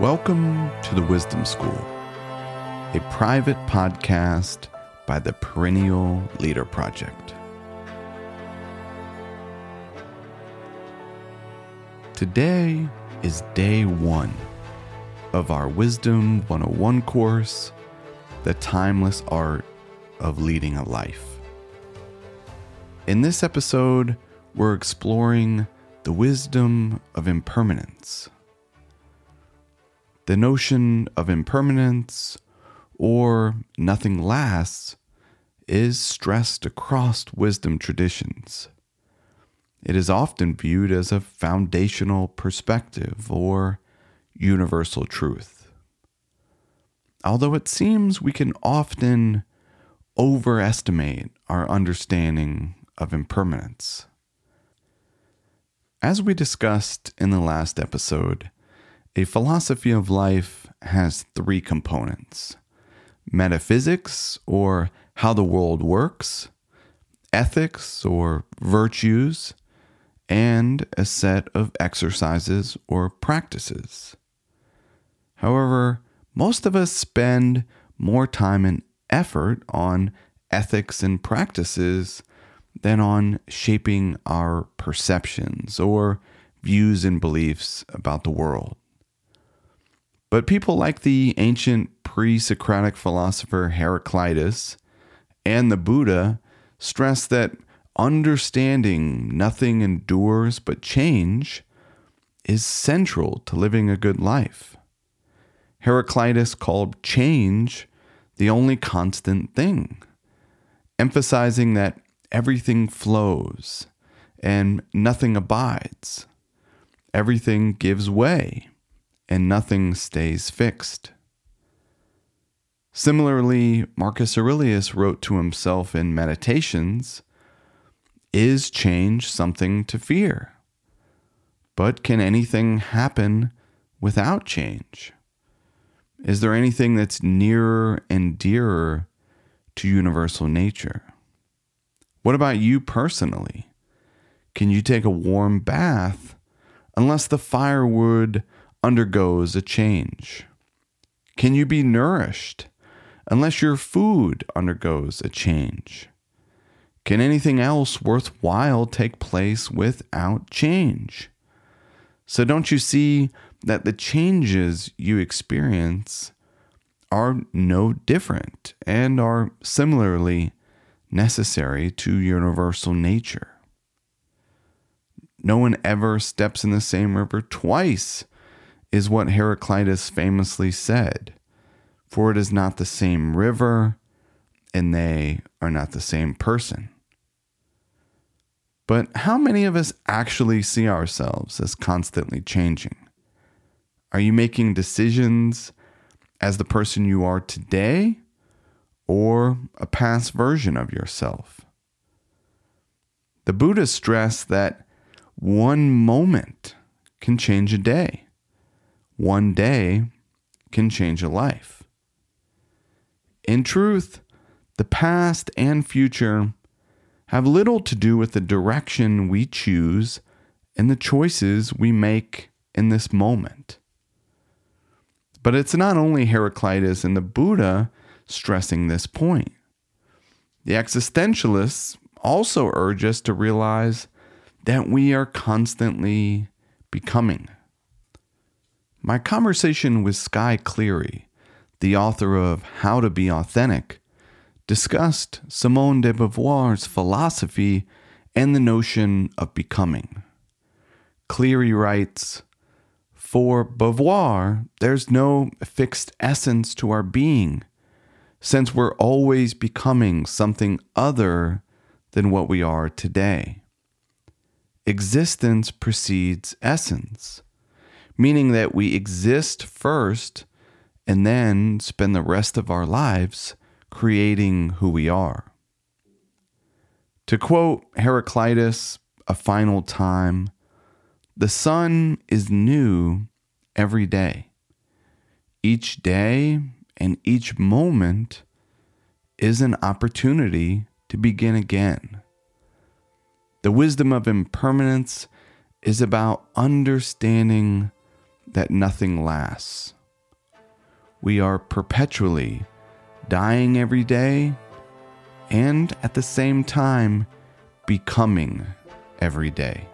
Welcome to the Wisdom School, a private podcast by the Perennial Leader Project. Today is day one of our Wisdom 101 course, The Timeless Art of Leading a Life. In this episode, we're exploring the wisdom of impermanence. The notion of impermanence or nothing lasts is stressed across wisdom traditions. It is often viewed as a foundational perspective or universal truth. Although it seems we can often overestimate our understanding of impermanence. As we discussed in the last episode, a philosophy of life has three components metaphysics, or how the world works, ethics, or virtues, and a set of exercises or practices. However, most of us spend more time and effort on ethics and practices than on shaping our perceptions or views and beliefs about the world. But people like the ancient pre Socratic philosopher Heraclitus and the Buddha stress that understanding nothing endures but change is central to living a good life. Heraclitus called change the only constant thing, emphasizing that everything flows and nothing abides. Everything gives way and nothing stays fixed. Similarly, Marcus Aurelius wrote to himself in Meditations Is change something to fear? But can anything happen without change? Is there anything that's nearer and dearer to universal nature? What about you personally? Can you take a warm bath unless the firewood undergoes a change? Can you be nourished unless your food undergoes a change? Can anything else worthwhile take place without change? So, don't you see that the changes you experience are no different and are similarly necessary to universal nature. No one ever steps in the same river twice, is what Heraclitus famously said, for it is not the same river, and they are not the same person. But how many of us actually see ourselves as constantly changing? Are you making decisions as the person you are today? or a past version of yourself. The Buddha stressed that one moment can change a day, one day can change a life. In truth, the past and future have little to do with the direction we choose and the choices we make in this moment. But it's not only Heraclitus and the Buddha stressing this point. The existentialists also urge us to realize that we are constantly becoming. My conversation with Skye Cleary, the author of How to Be Authentic, discussed Simone de Beauvoir's philosophy and the notion of becoming. Cleary writes For Beauvoir, there's no fixed essence to our being since we're always becoming something other than what we are today. Existence precedes essence, meaning that we exist first and then spend the rest of our lives creating who we are. To quote Heraclitus a final time, the sun is new every day. Each day and each moment is an opportunity to begin again. The wisdom of impermanence is about understanding that nothing lasts. We are perpetually dying every day and at the same time becoming every day.